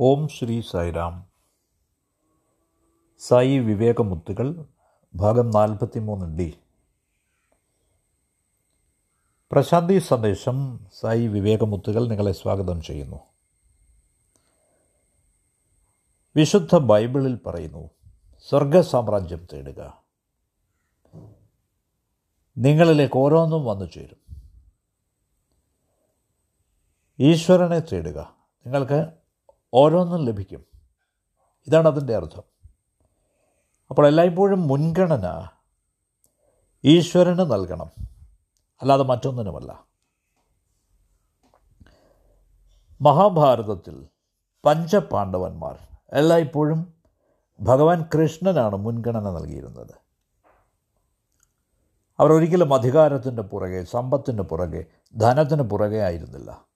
ഓം ശ്രീ സായിരാം. സായി വിവേകമുത്തുകൾ ഭാഗം നാൽപ്പത്തി മൂന്ന് ഡി. പ്രശാന്തി സന്ദേശം സായി വിവേകമുത്തുകൾ നിങ്ങളെ സ്വാഗതം ചെയ്യുന്നു. വിശുദ്ധ ബൈബിളിൽ പറയുന്നു സ്വർഗ സാമ്രാജ്യം തേടുക. നിങ്ങളിലേക്ക് ഓരോന്നും വന്നു ചേരും. ഈശ്വരനെ തേടുക. നിങ്ങൾക്ക് ഓരോന്നും ലഭിക്കും. ഇതാണ് അതിന്റെ അർത്ഥം. അപ്പോൾ എല്ലായ്പ്പോഴും മുൻഗണന ഈശ്വരന് നൽകണം. അല്ലാതെ മറ്റൊന്നിനുമല്ല. മഹാഭാരതത്തിൽ പഞ്ചപാണ്ഡവന്മാർ എല്ലായ്പ്പോഴും ഭഗവാൻ കൃഷ്ണനാണ് മുൻഗണന നൽകിയിരുന്നത്. അവരൊരിക്കലും അധികാരത്തിന്റെ പുറകെ സമ്പത്തിന്റെ പുറകെ ധനത്തിന് പുറകെ ആയിരുന്നില്ല.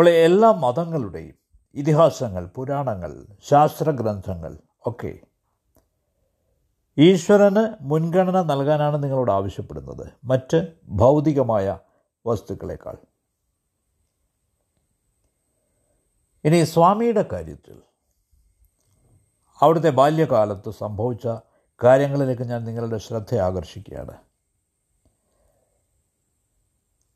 അപ്പോൾ എല്ലാ മതങ്ങളുടെയും ഇതിഹാസങ്ങൾ പുരാണങ്ങൾ ശാസ്ത്രഗ്രന്ഥങ്ങൾ ഒക്കെ ഈശ്വരന് മുൻഗണന നൽകാനാണ് നിങ്ങളോട് ആവശ്യപ്പെടുന്നത്. മറ്റ് ഭൗതികമായ വസ്തുക്കളെക്കാൾ. ഇനി സ്വാമിയുടെ കാര്യത്തിൽ. അവിടുത്തെ ബാല്യകാലത്ത് സംഭവിച്ച കാര്യങ്ങളിലേക്ക് ഞാൻ നിങ്ങളുടെ ശ്രദ്ധ ആകർഷിക്കുകയാണ്.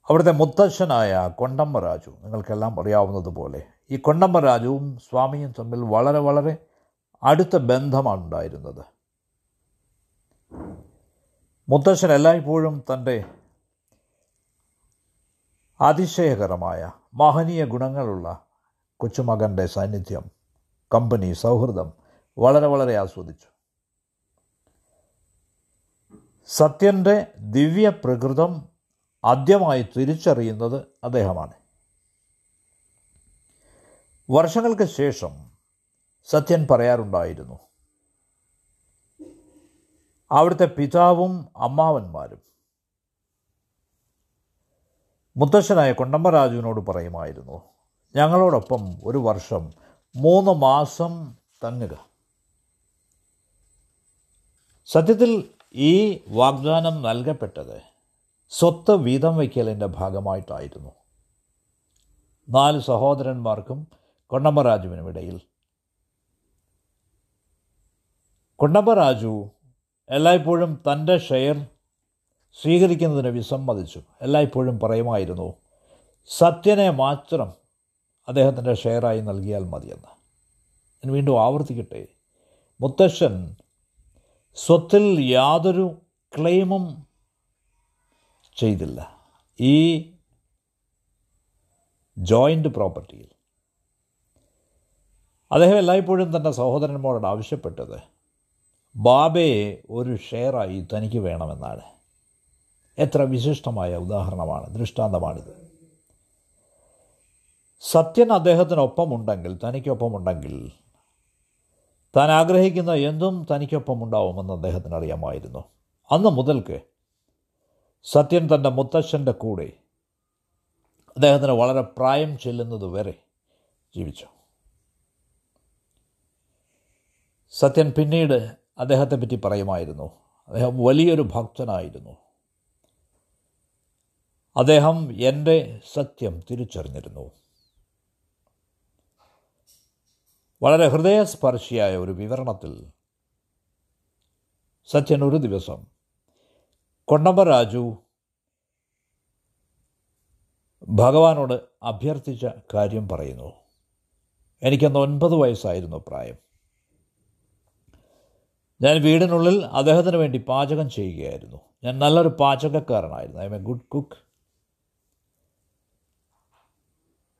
അവിടുത്തെ മുത്തശ്ശനായ കൊണ്ടമ്മ രാജു നിങ്ങൾക്കെല്ലാം അറിയാവുന്നതുപോലെ ഈ കൊണ്ടമ്മ രാജുവും സ്വാമിയും തമ്മിൽ വളരെ വളരെ അടുത്ത ബന്ധമാണ് ഉണ്ടായിരുന്നത്. മുത്തശ്ശൻ എല്ലായ്പ്പോഴും തന്റെ അതിശയകരമായ മഹനീയ ഗുണങ്ങളുള്ള കൊച്ചുമകന്റെ സാന്നിധ്യം കമ്പനി സൗഹൃദം വളരെ വളരെ ആസ്വദിച്ചു. സത്യന്റെ ദിവ്യ പ്രകൃതം ആദ്യമായി തിരിച്ചറിയുന്നത് അദ്ദേഹമാണ്. വർഷങ്ങൾക്ക് ശേഷം സത്യൻ പറയാറുണ്ടായിരുന്നു അവിടുത്തെ പിതാവും അമ്മാവന്മാരും മുത്തശ്ശനായ കൊണ്ടമ്മരാജുവിനോട് പറയുമായിരുന്നു ഞങ്ങളോടൊപ്പം ഒരു വർഷം മൂന്ന് മാസം തങ്ങുക. സത്യത്തിൽ ഈ വാഗ്ദാനം നൽകപ്പെട്ടത് സ്വത്ത് വീതം വയ്ക്കലിന്റെ ഭാഗമായിട്ടായിരുന്നു. നാല് സഹോദരന്മാർക്കും കൊണ്ടമ്മരാജുവിനും ഇടയിൽ. കൊണ്ടമ്മരാജു എല്ലായ്പ്പോഴും തന്റെ ഷെയർ സ്വീകരിക്കുന്നതിന് വിസമ്മതിച്ചു. എല്ലായ്പ്പോഴും പറയുമായിരുന്നു സത്യനെ മാത്രം അദ്ദേഹത്തിന്റെ ഷെയറായി നൽകിയാൽ മതിയെന്ന്. ഞാൻ വീണ്ടും ആവർത്തിക്കട്ടെ. മുത്തശ്ശൻ സ്വത്തിൽ യാതൊരു ക്ലെയിമും ചെയ്തില്ല. ഈ ജോയിന്റ് പ്രോപ്പർട്ടിയിൽ. അദ്ദേഹം എല്ലായ്പ്പോഴും തന്റെ സഹോദരന്മാരോട് ആവശ്യപ്പെട്ടത് ബാബയെ ഒരു ഷെയറായി തനിക്ക് വേണമെന്നാണ്. എത്ര വിശിഷ്ടമായ ഉദാഹരണമാണ് ദൃഷ്ടാന്തമാണിത്. സത്യൻ അദ്ദേഹത്തിനൊപ്പമുണ്ടെങ്കിൽ തനിക്കൊപ്പമുണ്ടെങ്കിൽ താൻ ആഗ്രഹിക്കുന്ന എന്തും തനിക്കൊപ്പം ഉണ്ടാവുമെന്ന് അദ്ദേഹത്തിന് അറിയാമായിരുന്നു. അന്ന് മുതൽക്ക് സത്യൻ തന്റെ മുത്തശ്ശന്റെ കൂടെ അദ്ദേഹത്തിന് വളരെ പ്രായം ചെല്ലുന്നത് വരെ ജീവിച്ചു. സത്യൻ പിന്നീട് അദ്ദേഹത്തെ പറ്റി പറയുമായിരുന്നു. അദ്ദേഹം വലിയൊരു ഭക്തനായിരുന്നു. അദ്ദേഹം എന്റെ സത്യം തിരിച്ചറിഞ്ഞിരുന്നു. വളരെ ഹൃദയസ്പർശിയായ ഒരു വിവരണത്തിൽ സത്യൻ ഒരു ദിവസം കൊണ്ടമ്പരാജു ഭഗവാനോട് അഭ്യർത്ഥിച്ച കാര്യം പറയുന്നു. എനിക്കന്ന് ഒൻപത് വയസ്സായിരുന്നു പ്രായം. ഞാൻ വീടിനുള്ളിൽ അദ്ദേഹത്തിന് വേണ്ടി പാചകം ചെയ്യുകയായിരുന്നു. ഞാൻ നല്ലൊരു പാചകക്കാരനായിരുന്നു. I'm a good cook.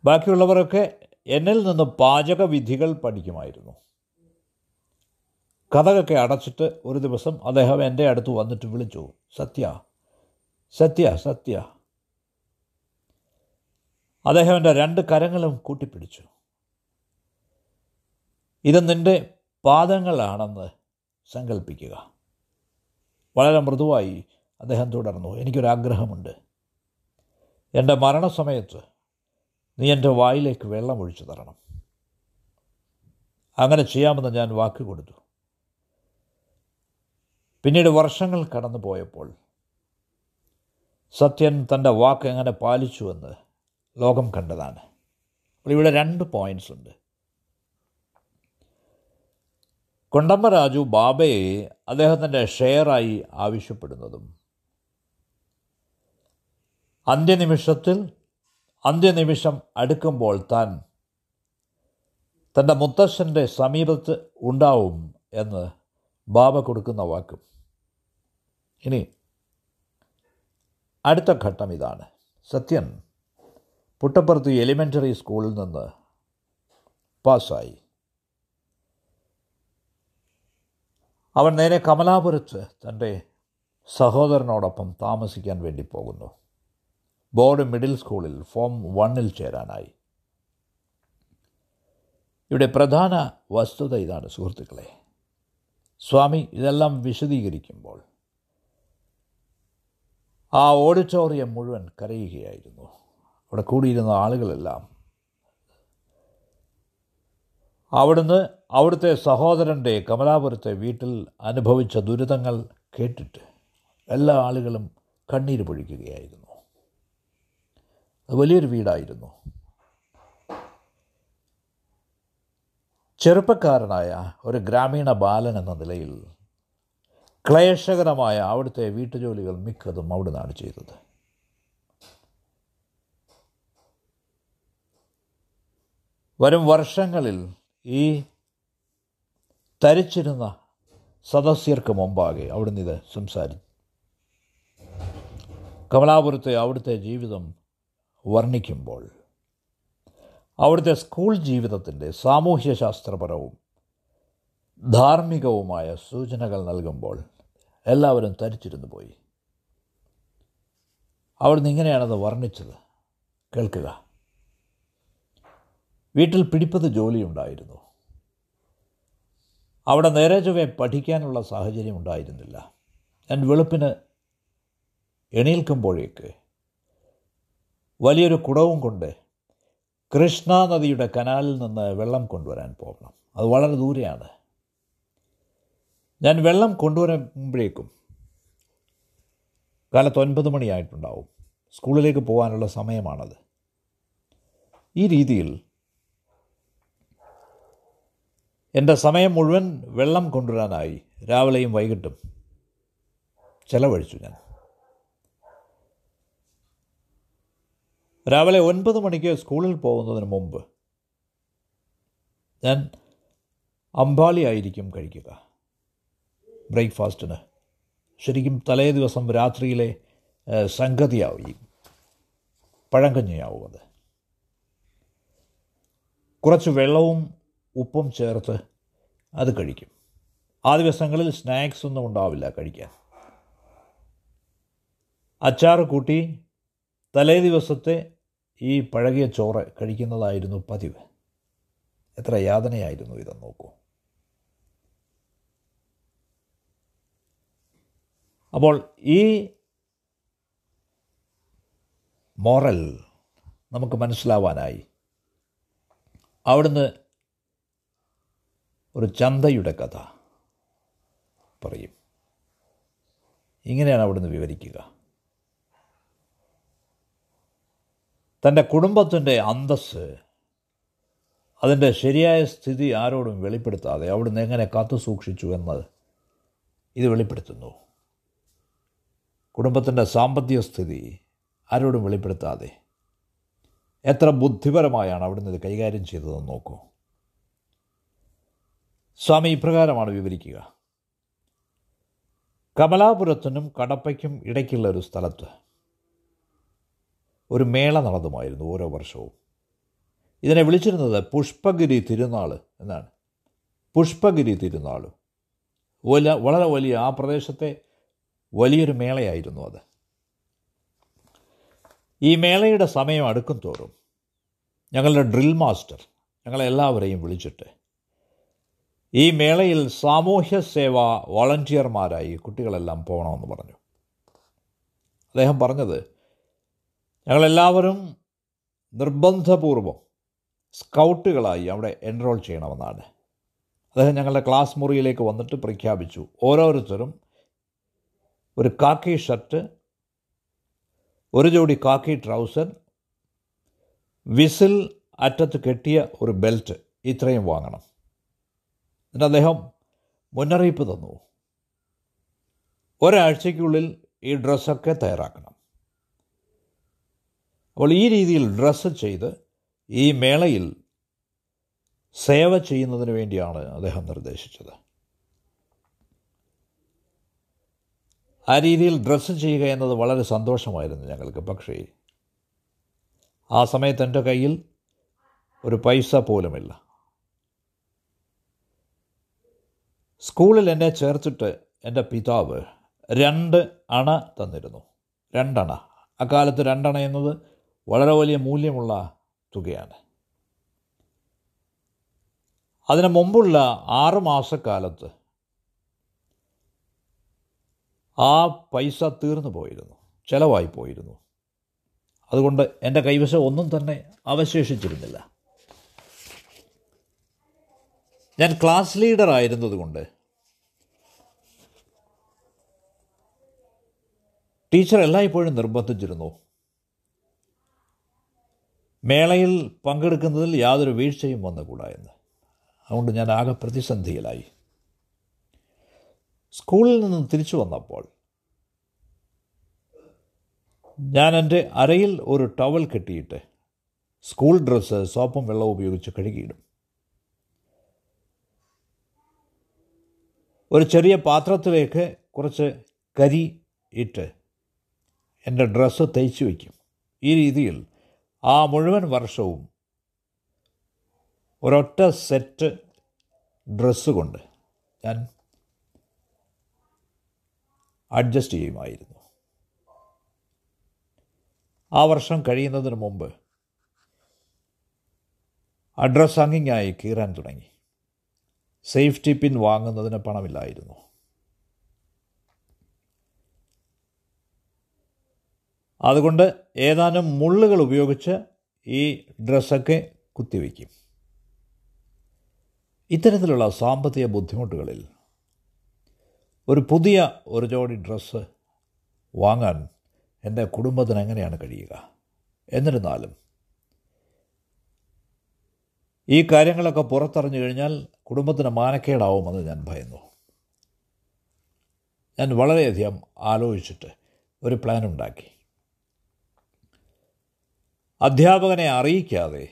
ബാക്കിയുള്ളവരൊക്കെ എന്നിൽ നിന്ന് പാചകവിധികൾ പഠിക്കുമായിരുന്നു. കഥകൊക്കെ അടച്ചിട്ട് ഒരു ദിവസം അദ്ദേഹം എന്റെ അടുത്ത് വന്നിട്ട് വിളിച്ചു സത്യ സത്യ സത്യ. അദ്ദേഹം എന്റെ രണ്ട് കരങ്ങളും കൂട്ടിപ്പിടിച്ചു. ഇത് നിന്റെ പാദങ്ങളാണെന്ന് സങ്കല്പിക്കുക വളരെ മൃദുവായി അദ്ദേഹം തുടർന്നു എനിക്കൊരാഗ്രഹമുണ്ട്. എന്റെ മരണസമയത്ത് നീ എന്റെ വായിലേക്ക് വെള്ളം ഒഴിച്ചു തരണം. അങ്ങനെ ചെയ്യാമെന്ന് ഞാൻ വാക്ക് കൊടുത്തു. പിന്നീട് വർഷങ്ങൾ കടന്നു പോയപ്പോൾ സത്യൻ തന്റെ വാക്ക് എങ്ങനെ പാലിച്ചുവെന്ന് ലോകം കണ്ടതാണ്. ഇവിടെ രണ്ട് പോയിന്റ്സ് ഉണ്ട്. കൊണ്ടമ്മ രാജു ബാബയെ അദ്ദേഹത്തിന്റെ ഷെയറായി ആവശ്യപ്പെടുന്നതും അന്ത്യനിമിഷത്തിൽ അന്ത്യനിമിഷം അടുക്കുമ്പോൾ താൻ തന്റെ മുത്തശ്ശന്റെ സമീപത്ത് ഉണ്ടാവും എന്ന് ബാബ കൊടുക്കുന്ന വാക്കും. ഇനി അടുത്ത ഘട്ടം ഇതാണ്. സത്യൻ പുട്ടപ്പുറത്ത് എലിമെന്ററി സ്കൂളിൽ നിന്ന് പാസ്സായി. അവൻ നേരെ കമലാപുരത്ത് തന്റെ സഹോദരനോടൊപ്പം താമസിക്കാൻ വേണ്ടി പോകുന്നു. ബോർഡ് മിഡിൽ സ്കൂളിൽ ഫോം വണ്ണിൽ ചേരാനായി. ഇവിടെ പ്രധാന വസ്തുത ഇതാണ് സുഹൃത്തുക്കളെ. സ്വാമി ഇതെല്ലാം വിശദീകരിക്കുമ്പോൾ ആ ഓഡിറ്റോറിയം മുഴുവൻ കരയുകയായിരുന്നു. അവിടെ കൂടിയിരുന്ന ആളുകളെല്ലാം. അവിടുന്ന് അവിടുത്തെ സഹോദരന്റെ കമലാപുരത്തെ വീട്ടിൽ അനുഭവിച്ച ദുരിതങ്ങൾ കേട്ടിട്ട് എല്ലാ ആളുകളും കണ്ണീര് പൊഴിക്കുകയായിരുന്നു. അത് വലിയൊരു വീടായിരുന്നു. ചെറുപ്പക്കാരനായ ഒരു ഗ്രാമീണ ബാലൻ എന്ന നിലയിൽ ക്ലേശകരമായ അവിടുത്തെ വീട്ടുജോലികൾ മിക്കതും അവിടുന്നാണ് ചെയ്തത്. വരും വർഷങ്ങളിൽ ഈ തരിച്ചിരുന്ന സദസ്യർക്ക് മുമ്പാകെ അവിടുന്ന് ഇത് സംസാരിച്ചു കമലാപുരത്തെ അവിടുത്തെ ജീവിതം വർണിക്കുമ്പോൾ അവിടുത്തെ സ്കൂൾ ജീവിതത്തിന്റെ സാമൂഹ്യശാസ്ത്രപരവും ധാർമ്മികവുമായ സൂചനകൾ നൽകുമ്പോൾ എല്ലാവരും തരിച്ചിരുന്നു പോയി. അവിടുന്ന് ഇങ്ങനെയാണത് വർണിച്ചത്. കേൾക്കുക. വീട്ടിൽ പിടിപ്പത് ജോലിയുണ്ടായിരുന്നു. അവിടെ നേരെ ചൊവ്വെ പഠിക്കാനുള്ള സാഹചര്യം ഉണ്ടായിരുന്നില്ല. ഞാൻ വെളുപ്പിന് എണീൽക്കുമ്പോഴേക്ക് വലിയൊരു കുടവും കൊണ്ട് കൃഷ്ണ നദിയുടെ കനാലിൽ നിന്ന് വെള്ളം കൊണ്ടുവരാൻ പോകണം. അത് വളരെ ദൂരെയാണ്. ഞാൻ വെള്ളം കൊണ്ടുവരുമ്പോഴേക്കും കാലത്ത് ഒൻപത് മണിയായിട്ടുണ്ടാവും. സ്കൂളിലേക്ക് പോകാനുള്ള സമയമാണത്. ഈ രീതിയിൽ എന്റെ സമയം മുഴുവൻ വെള്ളം കൊണ്ടുവരാനായി രാവിലെയും വൈകിട്ടും ചിലവഴിച്ചു ഞാൻ. രാവിലെ ഒൻപത് മണിക്ക് സ്കൂളിൽ പോകുന്നതിന് മുമ്പ് ഞാൻ അമ്പാളി ആയിരിക്കും കഴിക്കുക. ബ്രേക്ക്ഫാസ്റ്റിന്. ശരിക്കും തലേ ദിവസം രാത്രിയിലെ സംഗതിയാവും ഈ പഴങ്കഞ്ഞിയാവും അത് കുറച്ച് വെള്ളവും ഉപ്പും ചേർത്ത് അത് കഴിക്കും. ആ ദിവസങ്ങളിൽ സ്നാക്സ് ഒന്നും ഉണ്ടാവില്ല കഴിക്കാൻ. അച്ചാറ് കൂട്ടി തലേ ദിവസത്തെ ഈ പഴകിയ ചോറ് കഴിക്കുന്നതായിരുന്നു പതിവ്. എത്ര യാതനയായിരുന്നു ഇതെന്ന് നോക്കൂ. അപ്പോൾ ഈ മോറൽ നമുക്ക് മനസ്സിലാവാനായി അവിടുന്ന് ഒരു ചന്തയുടെ കഥ പറയും. ഇങ്ങനെയാണ് അവിടുന്ന് വിവരിക്കുക. തന്റെ കുടുംബത്തിന്റെ അന്തസ് അതിന്റെ ശരിയായ സ്ഥിതി ആരോടും വെളിപ്പെടുത്താതെ അവിടുന്ന് എങ്ങനെ കാത്തു സൂക്ഷിച്ചു എന്നത് ഇത് വെളിപ്പെടുത്തുന്നു. കുടുംബത്തിന്റെ സാമ്പത്തിക സ്ഥിതി ആരോടും വെളിപ്പെടുത്താതെ എത്ര ബുദ്ധിപരമായാണ് അവിടുന്ന് ഇത് കൈകാര്യം ചെയ്തതെന്ന് നോക്കൂ. സ്വാമി ഇപ്രകാരമാണ് വിവരിക്കുക. കമലാപുരത്തിനും കടപ്പയ്ക്കും ഇടയ്ക്കുള്ള ഒരു സ്ഥലത്ത് ഒരു മേള നടന്നുമായിരുന്നു ഓരോ വർഷവും. ഇതിനെ വിളിച്ചിരുന്നത് പുഷ്പഗിരി തിരുനാൾ എന്നാണ്. പുഷ്പഗിരി തിരുനാൾ. വലിയ വളരെ വലിയ ആ പ്രദേശത്തെ വലിയൊരു മേളയായിരുന്നു അത്. ഈ മേളയുടെ സമയം അടുക്കും തോറും ഞങ്ങളുടെ ഡ്രിൽ മാസ്റ്റർ ഞങ്ങളെല്ലാവരെയും വിളിച്ചിട്ട് ഈ മേളയിൽ സാമൂഹ്യ സേവ വോളണ്ടിയർമാരായി കുട്ടികളെല്ലാം പോകണമെന്ന് പറഞ്ഞു. അദ്ദേഹം പറഞ്ഞത് ഞങ്ങളെല്ലാവരും നിർബന്ധപൂർവം സ്കൗട്ടുകളായി അവിടെ എൻറോൾ ചെയ്യണമെന്നാണ്. അദ്ദേഹം ഞങ്ങളുടെ ക്ലാസ് മുറിയിലേക്ക് വന്നിട്ട് പ്രഖ്യാപിച്ചു. ഓരോരുത്തരും ഒരു കാക്കി ഷർട്ട് ഒരു ജോഡി കാക്കി ട്രൗസർ വിസിൽ അറ്റത്ത് കെട്ടിയ ഒരു ബെൽറ്റ് ഇത്രയും വാങ്ങണം. എന്നിട്ട് അദ്ദേഹം മുന്നറിയിപ്പ് തന്നു. ഒരാഴ്ചയ്ക്കുള്ളിൽ ഈ ഡ്രസ്സൊക്കെ തയ്യാറാക്കണം. അപ്പോൾ ഈ രീതിയിൽ ഡ്രസ്സ് ചെയ്ത് ഈ മേളയിൽ സേവ ചെയ്യുന്നതിന് വേണ്ടിയാണ് അദ്ദേഹം നിർദ്ദേശിച്ചത്. ആ രീതിയിൽ ഡ്രസ്സ് ചെയ്യുക എന്നത് വളരെ സന്തോഷമായിരുന്നു ഞങ്ങൾക്ക്. പക്ഷേ ആ സമയത്ത് എന്റെ കയ്യിൽ ഒരു പൈസ പോലുമില്ല. സ്കൂളിൽ എന്നെ ചേർത്തിട്ട് എന്റെ പിതാവ് രണ്ട് അണ തന്നിരുന്നു. രണ്ടണ. അക്കാലത്ത് രണ്ടണ എന്നത് വളരെ വലിയ മൂല്യമുള്ള തുകയാണ്. അതിനു മുമ്പുള്ള ആറ് മാസക്കാലത്ത് ആ പൈസ തീർന്നു പോയിരുന്നു. ചിലവായി പോയിരുന്നു. അതുകൊണ്ട് എന്റെ കൈവശം ഒന്നും തന്നെ അവശേഷിച്ചിരുന്നില്ല. ഞാൻ ക്ലാസ് ലീഡർ ആയിരുന്നതുകൊണ്ട് ടീച്ചർ എല്ലായ്പ്പോഴും നിർബന്ധിച്ചിരുന്നു. മേളയിൽ പങ്കെടുക്കുന്നതിൽ യാതൊരു വീഴ്ചയും വന്നുകൂടാ എന്ന്. അതുകൊണ്ട് ഞാൻ ആകെ പ്രതിസന്ധിയിലായി. സ്കൂളിൽ നിന്ന് തിരിച്ചു വന്നപ്പോൾ ഞാൻ എന്റെ അരയിൽ ഒരു ടവൽ കെട്ടിയിട്ട് സ്കൂൾ ഡ്രസ്സ് സോപ്പും വെള്ളവും ഉപയോഗിച്ച് കഴുകിയിടും. ഒരു ചെറിയ പാത്രത്തിലേക്ക് കുറച്ച് കരി ഇട്ട് എന്റെ ഡ്രസ്സ് തയ്ച്ചു വയ്ക്കും. ഈ രീതിയിൽ ആ മുഴുവൻ വർഷവും ഒരൊറ്റ സെറ്റ് ഡ്രസ്സ് കൊണ്ട് ഞാൻ അഡ്ജസ്റ്റ് ചെയ്യുമായിരുന്നു. ആ വർഷം കഴിയുന്നതിന് മുമ്പ് അഡ്രസ് ഹങ്ങിങ്ങായി കീറാൻ തുടങ്ങി. സേഫ്റ്റി പിൻ വാങ്ങുന്നതിന് പണമില്ലായിരുന്നു. അതുകൊണ്ട് ഏതാനും മുള്ളുകൾ ഉപയോഗിച്ച് ഈ ഡ്രസ്സൊക്കെ കുത്തിവെക്കും. ഇത്തരത്തിലുള്ള സാമ്പത്തിക ബുദ്ധിമുട്ടുകളിൽ ഒരു പുതിയ ഒരു ജോഡി ഡ്രസ്സ് വാങ്ങാൻ എന്റെ കുടുംബത്തിന് എങ്ങനെയാണ് കഴിയുക? എന്നിരുന്നാലും ഈ കാര്യങ്ങളൊക്കെ പുറത്തറിഞ്ഞു കഴിഞ്ഞാൽ കുടുംബത്തിന് മാനക്കേടാവുമെന്ന് ഞാൻ ഭയന്നു. ഞാൻ വളരെയധികം ആലോചിച്ചിട്ട് ഒരു പ്ലാൻ ഉണ്ടാക്കി. അധ്യാപകനെ അറിയിക്കാതെ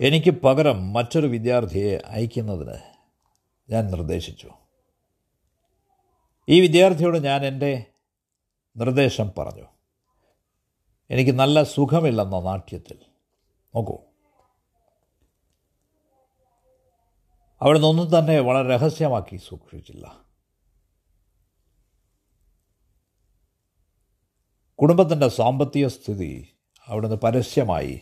എനിക്ക് പകരം മറ്റൊരു വിദ്യാർത്ഥിയെ അയക്കുന്നതിന് ഞാൻ നിർദ്ദേശിച്ചു. ഈ വിദ്യാർത്ഥിയോട് ഞാൻ എന്റെ നിർദ്ദേശം പറഞ്ഞു. എനിക്ക് നല്ല സുഖമില്ലെന്ന നാട്യത്തിൽ. നോക്കൂ. അവിടെ നിന്നൊന്നും തന്നെ വളരെ രഹസ്യമാക്കി സൂക്ഷിച്ചില്ല. കുടുംബത്തിന്റെ സാമ്പത്തിക സ്ഥിതി അവിടുന്ന് പരസ്യമായി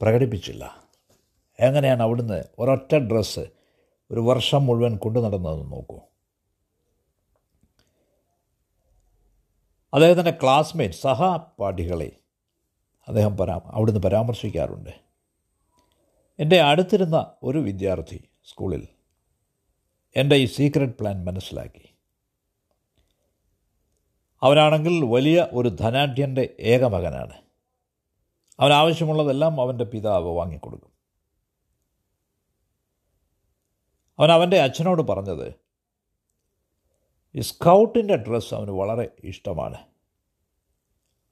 പ്രകടിപ്പിച്ചില്ല. എങ്ങനെയാണ് അവിടുന്ന് ഒരൊറ്റ ഡ്രസ്സ് ഒരു വർഷം മുഴുവൻ കൊണ്ടു നടന്നതെന്ന് നോക്കൂ. അദ്ദേഹത്തിന്റെ ക്ലാസ്മേറ്റ് സഹപാഠികളെ അദ്ദേഹം പരാ അവിടുന്ന് പരാമർശിക്കാറുണ്ട്. എന്റെ അടുത്തിരുന്ന ഒരു വിദ്യാർത്ഥി സ്കൂളിൽ എന്റെ ഈ സീക്രട്ട് പ്ലാൻ മനസ്സിലാക്കി. അവനാണെങ്കിൽ വലിയ ഒരു ധനാഢ്യന്റെ ഏകമകനാണ് അവൻ ആവശ്യമുള്ളതെല്ലാം അവന്റെ പിതാവ് വാങ്ങിക്കൊടുക്കും. അവൻ അവന്റെ അച്ഛനോട് പറഞ്ഞത് ഈ സ്കൗട്ടിന്റെ ഡ്രസ്സ് അവന് വളരെ ഇഷ്ടമാണ്.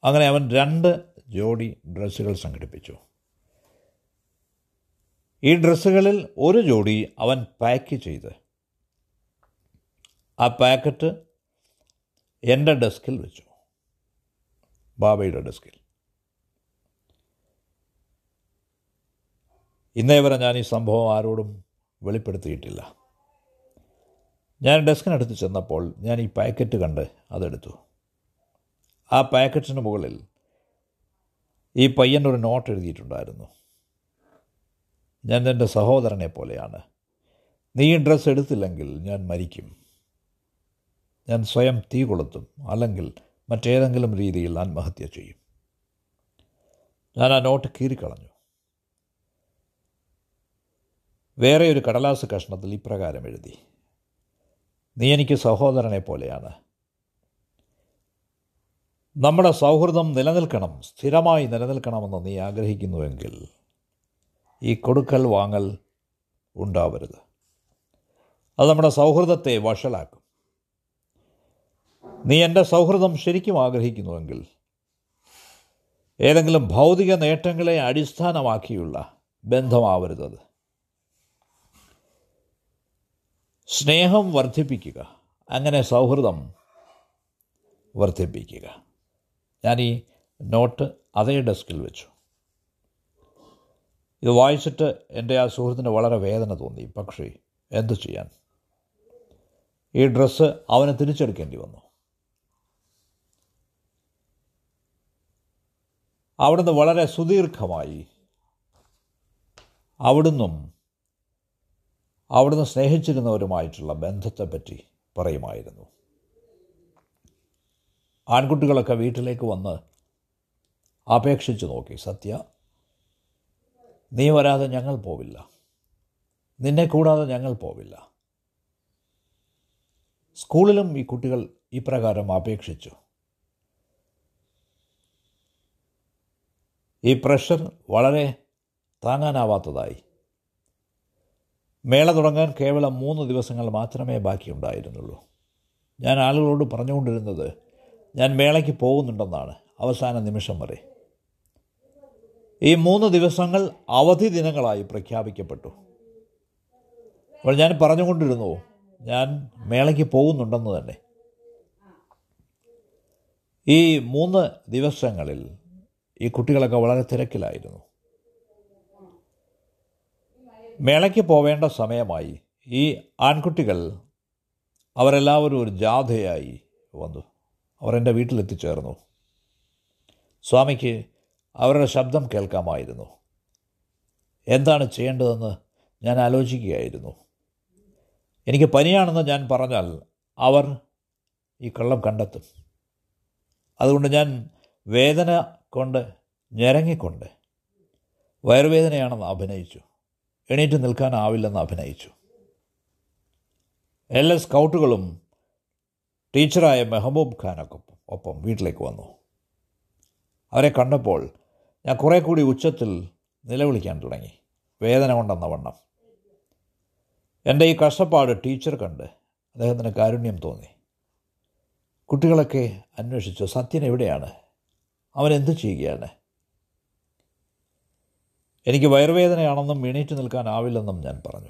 അങ്ങനെ അവൻ രണ്ട് ജോഡി ഡ്രസ്സുകൾ സംഘടിപ്പിച്ചു. ഈ ഡ്രസ്സുകളിൽ ഒരു ജോഡി അവൻ പാക്ക് ചെയ്ത്. ആ പാക്കറ്റ് എന്റെ ഡെസ്കിൽ വെച്ചു. ബാബയുടെ ഡെസ്കിൽ. ഇന്നേ വരെ ഞാൻ ഈ സംഭവം ആരോടും വെളിപ്പെടുത്തിയിട്ടില്ല. ഞാൻ ഡെസ്കിനടുത്ത് ചെന്നപ്പോൾ ഞാൻ ഈ പാക്കറ്റ് കണ്ട് അതെടുത്തു. ആ പാക്കറ്റിന് മുകളിൽ ഈ പയ്യന്റെ ഒരു നോട്ട് എഴുതിയിട്ടുണ്ടായിരുന്നു. ഞാൻ എന്റെ സഹോദരനെ പോലെയാണ്. നീ ഡ്രസ്സ് എടുത്തില്ലെങ്കിൽ ഞാൻ മരിക്കും. ഞാൻ സ്വയം തീ കൊളുത്തും അല്ലെങ്കിൽ മറ്റേതെങ്കിലും രീതിയിൽ ആത്മഹത്യ ചെയ്യും. ഞാൻ ആ നോട്ട് കീറിക്കളഞ്ഞു. വേറെ ഒരു കടലാസ് കഷ്ണത്തിൽ ഇപ്രകാരം എഴുതി. നീ എനിക്ക് സഹോദരനെ പോലെയാണ്. നമ്മുടെ സൗഹൃദം നിലനിൽക്കണം സ്ഥിരമായി നിലനിൽക്കണമെന്ന് നീ ആഗ്രഹിക്കുന്നുവെങ്കിൽ ഈ കൊടുക്കൽ വാങ്ങൽ ഉണ്ടാവരുത്. അത് നമ്മുടെ സൗഹൃദത്തെ വഷളാക്കും. നീ എന്റെ സൗഹൃദം ശരിക്കും ആഗ്രഹിക്കുന്നുവെങ്കിൽ ഏതെങ്കിലും ഭൗതിക നേട്ടങ്ങളെ അടിസ്ഥാനമാക്കിയുള്ള ബന്ധമാവരുതത് സ്നേഹം വർദ്ധിപ്പിക്കുക. അങ്ങനെ സൗഹൃദം വർദ്ധിപ്പിക്കുക. ഞാൻ ഈ നോട്ട് അതേ ഡെസ്കിൽ വെച്ചു. ഇത് വായിച്ചിട്ട് എന്റെ ആ സുഹൃത്തിന് വളരെ വേദന തോന്നി. പക്ഷേ എന്ത് ചെയ്യാൻ? ഈ ഡ്രസ്സ് അവന് തിരിച്ചെടുക്കേണ്ടി വന്നു. അവിടുന്ന് വളരെ സുദീർഘമായി അവിടുന്നും അവിടുന്ന് സ്നേഹിച്ചിരുന്നവരുമായിട്ടുള്ള ബന്ധത്തെപ്പറ്റി പറയുമായിരുന്നു. ആൺകുട്ടികളൊക്കെ വീട്ടിലേക്ക് വന്ന് അപേക്ഷിച്ചു നോക്കി സത്യ നീ വരാതെ ഞങ്ങൾ പോവില്ല. നിന്നെ കൂടാതെ ഞങ്ങൾ പോവില്ല. സ്കൂളിലും ഈ കുട്ടികൾ ഇപ്രകാരം അപേക്ഷിച്ചു. ഈ പ്രഷർ വളരെ താങ്ങാനാവാത്തതായി. മേള തുടങ്ങാൻ കേവലം മൂന്ന് ദിവസങ്ങൾ മാത്രമേ ബാക്കിയുണ്ടായിരുന്നുള്ളൂ. ഞാൻ ആളുകളോട് പറഞ്ഞുകൊണ്ടിരുന്നത് ഞാൻ മേളയ്ക്ക് പോകുന്നുണ്ടെന്നാണ് അവസാന നിമിഷം വരെ. ഈ മൂന്ന് ദിവസങ്ങൾ അവധി ദിനങ്ങളായി പ്രഖ്യാപിക്കപ്പെട്ടു. അപ്പോൾ ഞാൻ പറഞ്ഞുകൊണ്ടിരുന്നു ഞാൻ മേളയ്ക്ക് പോകുന്നുണ്ടെന്ന് തന്നെ. ഈ മൂന്ന് ദിവസങ്ങളിൽ ഈ കുട്ടികളൊക്കെ വളരെ തിരക്കിലായിരുന്നു. മേളയ്ക്ക് പോവേണ്ട സമയമായി. ഈ ആൺകുട്ടികൾ അവരെല്ലാവരും ഒരു ജാഥയായി വന്നു. അവർ എന്റെ വീട്ടിലെത്തിച്ചേർന്നു. സ്വാമിക്ക് അവരുടെ ശബ്ദം കേൾക്കാമായിരുന്നു. എന്താണ് ചെയ്യേണ്ടതെന്ന് ഞാൻ ആലോചിക്കുകയായിരുന്നു. എനിക്ക് പനിയാണെന്ന് ഞാൻ പറഞ്ഞാൽ അവർ ഈ കള്ളം കണ്ടെത്തും. അതുകൊണ്ട് ഞാൻ വേദന കൊണ്ട് ഞരങ്ങിക്കൊണ്ട് വയറുവേദനയാണെന്ന് അഭിനയിച്ചു. എണീറ്റ് നിൽക്കാനാവില്ലെന്ന് അഭിനയിച്ചു. എല്ലാ സ്കൗട്ടുകളും ടീച്ചറായ മെഹബൂബ് ഖാനൊക്കെ ഒപ്പം വീട്ടിലേക്ക് വന്നു. അവരെ കണ്ടപ്പോൾ ഞാൻ കുറേ കൂടി ഉച്ചത്തിൽ നിലവിളിക്കാൻ തുടങ്ങി. വേദന കൊണ്ടെന്ന വണ്ണം. എന്റെ ഈ കഷ്ടപ്പാട് ടീച്ചർ കണ്ട് അദ്ദേഹത്തിന് കാരുണ്യം തോന്നി. കുട്ടികളൊക്കെ അന്വേഷിച്ചു സത്യൻ എവിടെയാണ്? അവൻ എന്ത് ചെയ്യുകയാണ്? എനിക്ക് വയറുവേദനയാണെന്നും എണീറ്റ് നിൽക്കാനാവില്ലെന്നും ഞാൻ പറഞ്ഞു.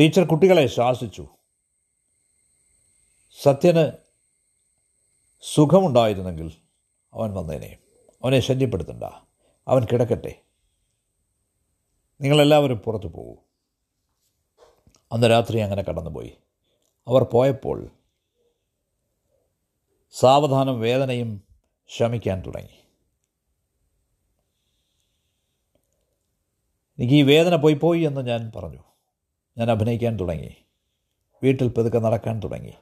ടീച്ചർ കുട്ടികളെ ശാസിച്ചു. സത്യന് സുഖമുണ്ടായിരുന്നെങ്കിൽ അവൻ വന്നേനെ. അവനെ ശല്യപ്പെടുത്തണ്ട. അവൻ കിടക്കട്ടെ. നിങ്ങളെല്ലാവരും പുറത്തു പോകൂ. അന്ന് രാത്രി അങ്ങനെ കടന്നുപോയി. അവർ പോയപ്പോൾ സാവധാനം വേദനയും ശമിക്കാൻ തുടങ്ങി. എനിക്ക് ഈ വേദന പോയി പോയി എന്ന് ഞാൻ പറഞ്ഞു. ഞാൻ അഭിനയിക്കാൻ തുടങ്ങി. വീട്ടിൽ പെതുക്കെ നടക്കാൻ തുടങ്ങി.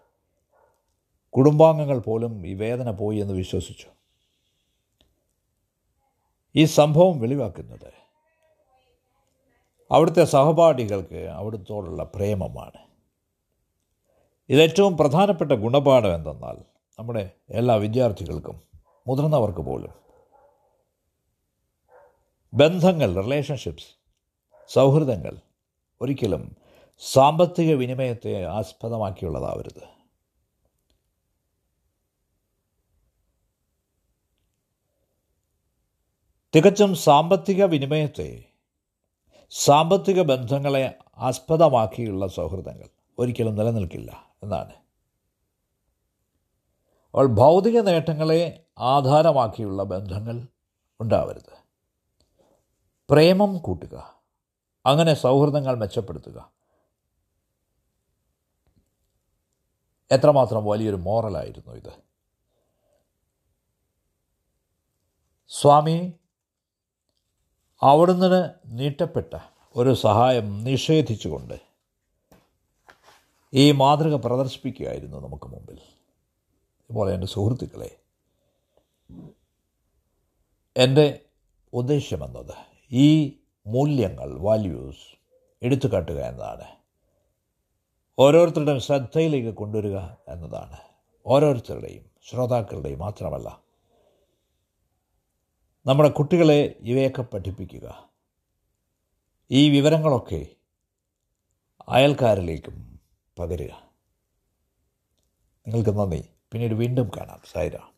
കുടുംബാംഗങ്ങൾ പോലും ഈ വേദന പോയി എന്ന് വിശ്വസിച്ചു. ഈ സംഭവം വെളിവാക്കുന്നത് അവിടുത്തെ സഹപാഠികൾക്ക് അവിടുത്തോടുള്ള പ്രേമമാണ്. ഇതേറ്റവും പ്രധാനപ്പെട്ട ഗുണപാഠം എന്തെന്നാൽ നമ്മുടെ എല്ലാ വിദ്യാർത്ഥികൾക്കും മുതിർന്നവർക്ക് പോലും ബന്ധങ്ങൾ റിലേഷൻഷിപ്സ് സൗഹൃദങ്ങൾ ഒരിക്കലും സാമ്പത്തിക വിനിമയത്തെ ആസ്പദമാക്കിയുള്ളതാവരുത്. തികച്ചും സാമ്പത്തിക വിനിമയത്തെ സാമ്പത്തിക ബന്ധങ്ങളെ ആസ്പദമാക്കിയുള്ള സൗഹൃദങ്ങൾ ഒരിക്കലും നിലനിൽക്കില്ല എന്നാണ്. അവൾ ഭൗതിക നേട്ടങ്ങളെ ആധാരമാക്കിയുള്ള ബന്ധങ്ങൾ ഉണ്ടാവരുത്. പ്രേമം കൂട്ടുക അങ്ങനെ സൗഹൃദങ്ങൾ മെച്ചപ്പെടുത്തുക. എത്രമാത്രം വലിയൊരു മോറലായിരുന്നു ഇത്. സ്വാമി അവിടുന്ന് നീട്ടപ്പെട്ട ഒരു സഹായം നിഷേധിച്ചുകൊണ്ട് ഈ മാതൃക പ്രദർശിപ്പിക്കുകയായിരുന്നു നമുക്ക് മുമ്പിൽ. ഇപ്പോൾ എന്റെ സുഹൃത്തുക്കളെ എന്റെ ഉദ്ദേശ്യമെന്നത് ഈ മൂല്യങ്ങൾ വാല്യൂസ് എടുത്തു കാട്ടുക എന്നതാണ്. ഓരോരുത്തരുടെയും ശ്രദ്ധയിലേക്ക് കൊണ്ടുവരിക എന്നതാണ്. ഓരോരുത്തരുടെയും ശ്രോതാക്കളുടെയും മാത്രമല്ല. നമ്മുടെ കുട്ടികളെ ഇവയൊക്കെ പഠിപ്പിക്കുക. ഈ വിവരങ്ങളൊക്കെ അയൽക്കാരിലേക്കും പകരുക. നിങ്ങൾക്ക് നന്ദി. പിന്നീട് വീണ്ടും കാണാം. സായിരാം.